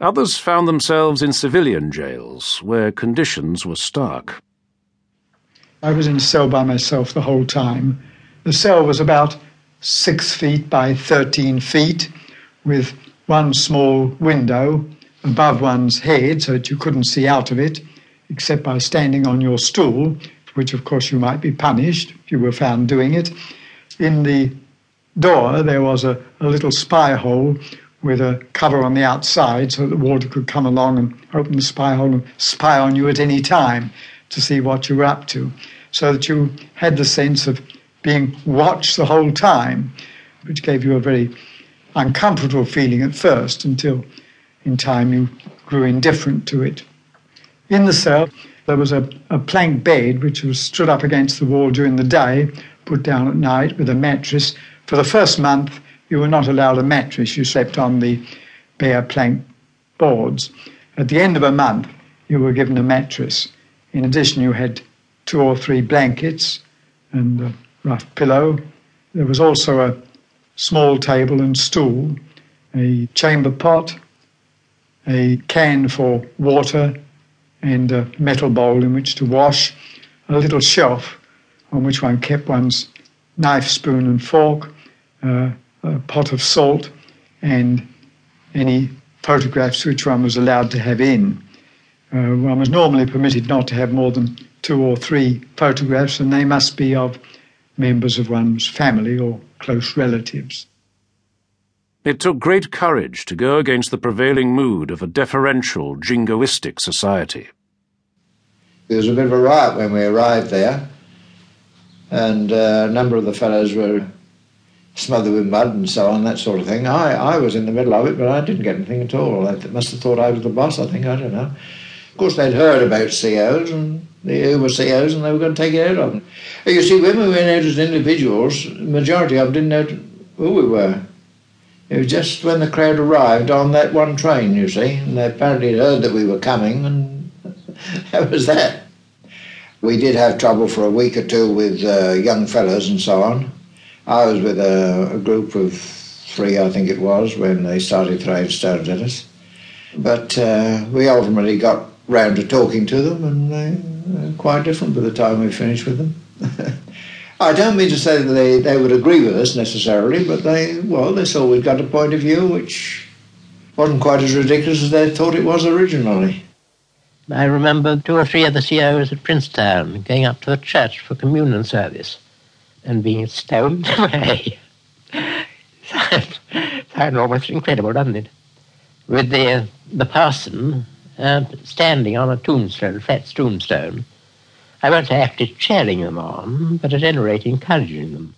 Others found themselves in civilian jails where conditions were stark. I was in a cell by myself the whole time. The cell was about six feet by 13 feet with one small window above one's head so that you couldn't see out of it except by standing on your stool, which of course you might be punished if you were found doing it. In the door, there was a, a little spy hole with a cover on the outside so that water could come along and open the spy hole and spy on you at any time to see what you were up to, so that you had the sense of being watched the whole time, which gave you a very uncomfortable feeling at first until in time you grew indifferent to it. In the cell, there was a, a plank bed which was stood up against the wall during the day, put down at night with a mattress. For the first month, you were not allowed a mattress. You slept on the bare plank boards. At the end of a month, you were given a mattress. In addition, you had two or three blankets and a rough pillow. There was also a small table and stool, a chamber pot, a can for water, and a metal bowl in which to wash, a little shelf on which one kept one's knife, spoon, and fork, uh, a pot of salt, and any photographs which one was allowed to have in. Uh, one was normally permitted not to have more than two or three photographs, and they must be of members of one's family or close relatives. It took great courage to go against the prevailing mood of a deferential, jingoistic society. There was a bit of a riot when we arrived there, and uh, a number of the fellows were smothered with mud and so on, that sort of thing. I, I was in the middle of it, but I didn't get anything at all. They must have thought I was the boss, I think, I don't know. Of course, they'd heard about COs and who were COs and they were going to take it out of them. You see, when we went out as individuals, the majority of them didn't know who we were. It was just when the crowd arrived on that one train, you see, and they apparently heard that we were coming, and that was that. We did have trouble for a week or two with uh, young fellows and so on. I was with a, a, group of three, I think it was, when they started throwing stones at us. But uh, we ultimately got round to talking to them, and they were quite different by the time we finished with them. I don't mean to say that they, they would agree with us necessarily, but they, well, they saw we'd got a point of view which wasn't quite as ridiculous as they thought it was originally. I remember two or three of the COs at Princetown going up to the church for communion service and being stoned away. Sounds almost incredible, doesn't it? With the, the parson uh, standing on a tombstone, flat tombstone. I won't say actually cheering them on, but at any rate encouraging them.